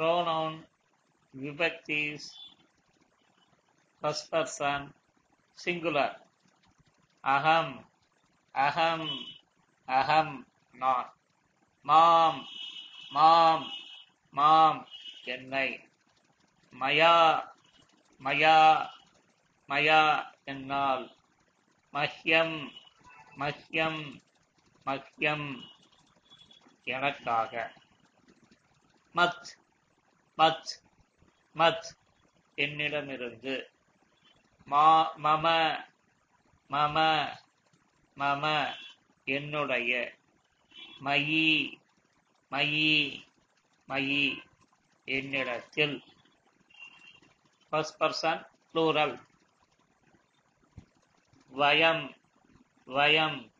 Pronoun விபக்தி first person singular அகம் அகம் அகம் நான் மாம் மாம் மாம் என்னை மயா மயா மயா என்னால் மஹ்யம் மஹ்யம் மஹ்யம் எனக்காக மத் மத் மத் என்னிடமிருந்து. மா மம மம மம என்னுடைய. மயி மயி மயி என்னிடத்தில். ஃபர்ஸ்ட் பர்சன் ப்ளூரல் வயம் வயம்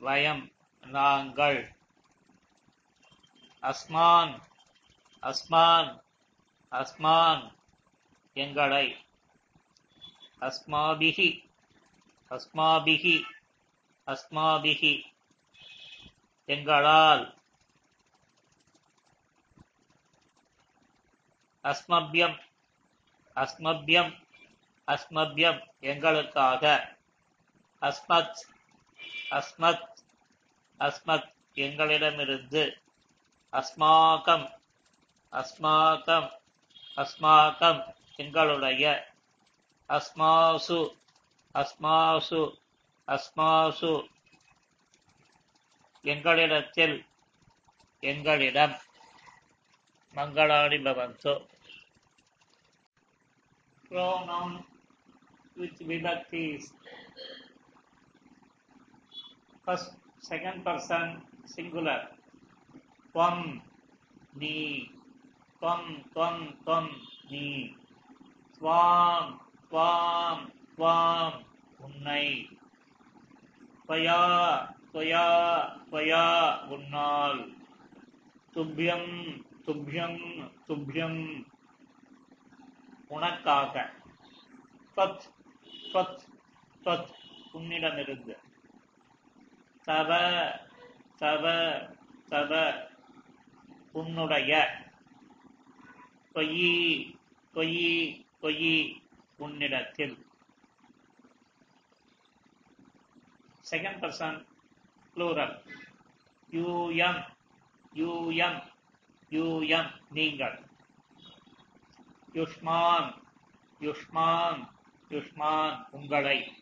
வயம் நாங்கள். அஸ்மான் அஸ்மான் அஸ்மான் எங்களை அஸ்மாபிஹி அஸ்மாபிஹி அஸ்மாபிஹி எங்களால் அஸ்மபியம் அஸ்மபியம் அஸ்மபியம் எங்களுக்காக அஸ்மத் அஸ்மத் அஸ்மத் எங்களிடமிருந்து அஸ்மாகம் அஸ்மாகம் அஸ்மாகம் எங்களுடைய அஸ்மாசு அஸ்மாசு அஸ்மாசு எங்களிடத்தில் எங்களிடம் மங்களாணி பவந்து pronoun with vibhaktis first second person singular tvam நீ துவம் துவம் துவம் நீ. ஸ்வாம் ஸ்வாம் ஸ்வாம் உன்னை. ஸ்வயா ஸ்வயா ஸ்வயா உன்னால். துப்யம் துப்யம் துப்யம். உனக்காக. ஸ்வத் ஸ்வத் ஸ்வத் உன்னிடமிருந்து. சவ சவ சவ உன்னுடைய. பொய்யி பொய்யி பொய்யி உன்னிடத்தில். செகண்ட் பர்சன் ப்ளூரல் யூஎம் யூஎம் யூஎம் நீங்கள். யுஷ்மான் யுஷ்மான் யுஷ்மான் உங்களை.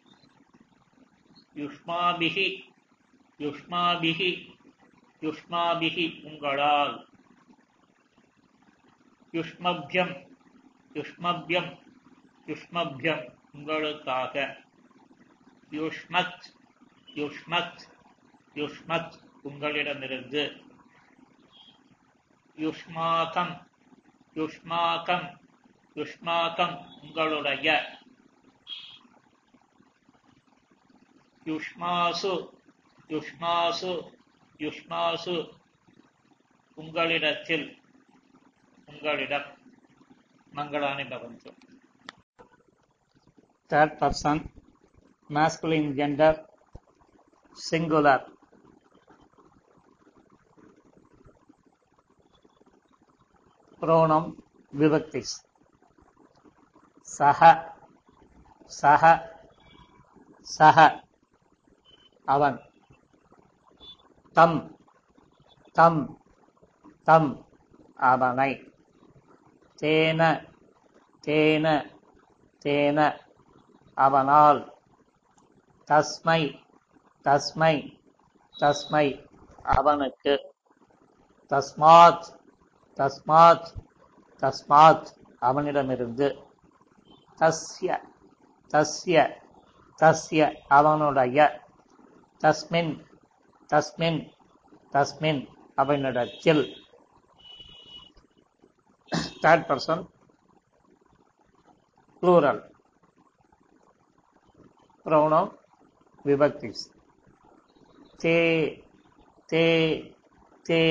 யுஷ்மாபிகி யுஷ்மாபிகி யுஷ்மாபிகி உங்களால். யுஷ்மபியம் யுஷ்மபியம் யுஷ்மபியம் உங்களுக்காக. யுஷ்மத் யுஷ்மத் யுஷ்மத் உங்களிடமிருந்து. யுஷ்மாகம் யுஷ்மாகம் யுஷ்மாகம் உங்களுடைய. யுஷ்மாசு யுஷ்மாசு யுஷ்மாசு உங்களிடத்தில். உங்களிடம் மங்களானி பவந்து third person masculine gender singular. Pronoun vibhaktis சக சக சக அவன் தம் தம் தம் அவனை தேன தேன தேன. அவனால் தஸ்மை தஸ்மை தஸ்மை. அவனுக்கு தஸ்மாத் தஸ்மாத் தஸ்மாத் அவனிடமிருந்து. தஸ்ய தஸ்ய தஸ்ய அவனுடைய தஸ்மின் தஸ்மின் தஸ்மின் அவனிடத்தில். Third person plural pronoun vibhaktis. தே தே தே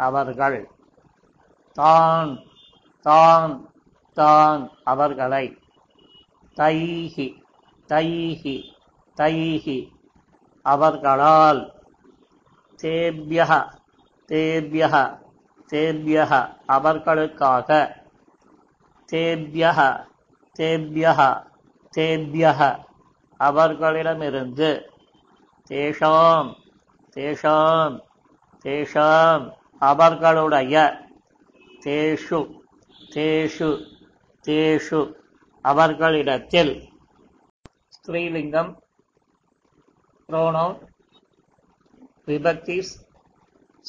அவர்கள் தான் தான் தான் அவர்களை தைஹி தைஹி தைஹி அவர்களால் தேபியக தேபியக தேபியக அவர்களுக்காக. தேபியக தேபியக தேபியக அவர்களிடமிருந்து. தேஷாம் தேஷாம் தேஷாம் அவர்களுடைய. தேஷு தேஷு தேஷு அவர்களிடத்தில். ஸ்திரீலிங்கம் ப்ரோனோ விபக்திஸ்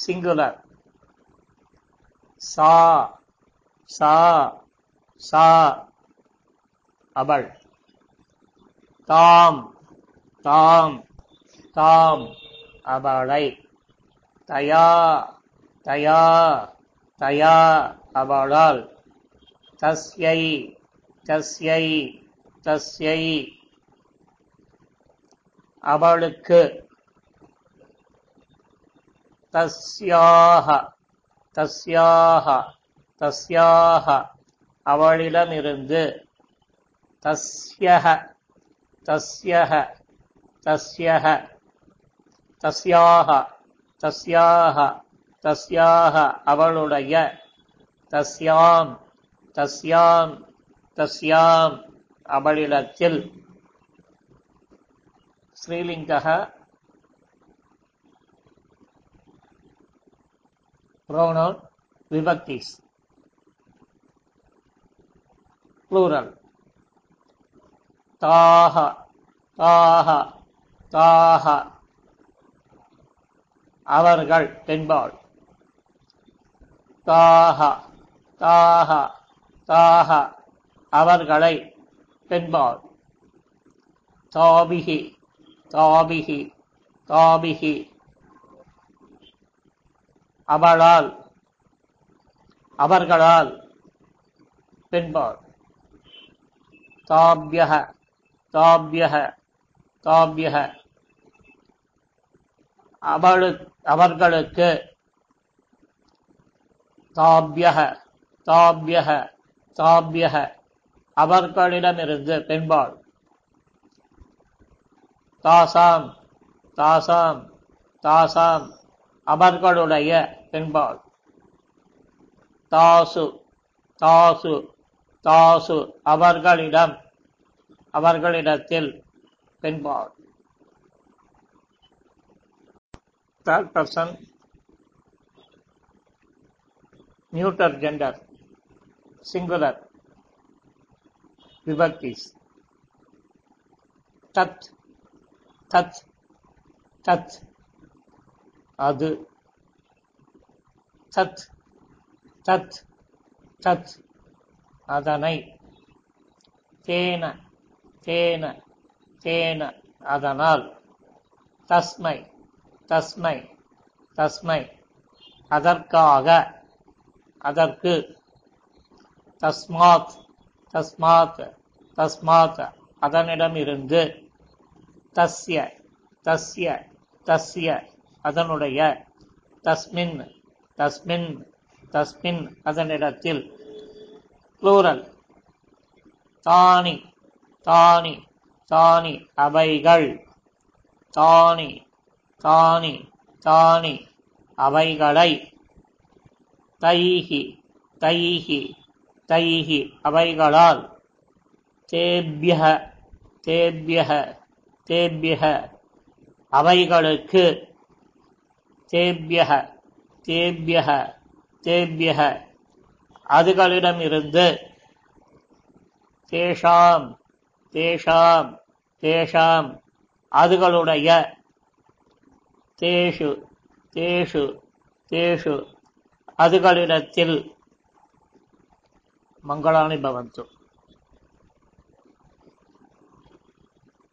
சிங்குலர். சா சா சா அவள் தாம் தாம் தாம் அவளை தயா தயா தயா அவளால் தஸ்யை தஸ்யை தஸ்யை. அவளுக்கு தஸ்யாக. தஸ்யாக தஸ்யாக அவளிடமிருந்து. தஸ்யஹ தஸ்யஹ தஸ்யஹ தஸ்யாக தஸ்யாக தஸ்யாக அவளுடைய. தஸ்யாம் தஸ்யாம் தஸ்யாம் அவளிடத்தில். ஸ்ரீலிங்கக pronoun vibhaktis plural. Taha. Taha. Taha. அவர்கள் பெண்பாள் தாஹ தாஹ தாஹ அவர்களை பெண்பாள் தாபிகி தாபிகி தாபிகி அவளால் அவர்களால் பெண்பாள் தாபியக தாபியக தாபியக அவளு அவர்களுக்கு தாபியக தாபியக தாபியக அவர்களிடமிருந்து பெண்பாள் தாசாம் தாசாம் தாசாம். அவர்களுடைய என்பாள். தாசு தாசு தாசு அவர்களிடம் அவர்களிடத்தில் என்பாள். Third person, neuter gender, singular, விபக்திஸ் தத் தத் தத் அது தத் தத் தத் அதனை தேன தேன தேன அதனால் தஸ்மை தஸ்மை தஸ்மை அதற்காக அதற்கு தஸ்மாத் தஸ்மாத் தஸ்மாத் அதனிடமிருந்து தஸ்ய தஸ்ய தஸ்ய அதனுடைய தஸ்மின் தஸ்மின் தஸ்மின் அதனிடத்தில் ப்ளூரல் தானி தானி தானி அவைகள். தானி தானி தானி அவைகளை. தைஹி தைஹி தைஹி அவைகளால். தேபியக தேபியக தேபியக அவைகளுக்கு. தேபியக தேபியக தேபியக. அதுகளிடமிருந்து தேஷாம் தேஷாம் தேஷாம். அதுகளுடைய தேஷு தேஷு தேஷு. அதுகளிடத்தில் மங்களானி பவந்து.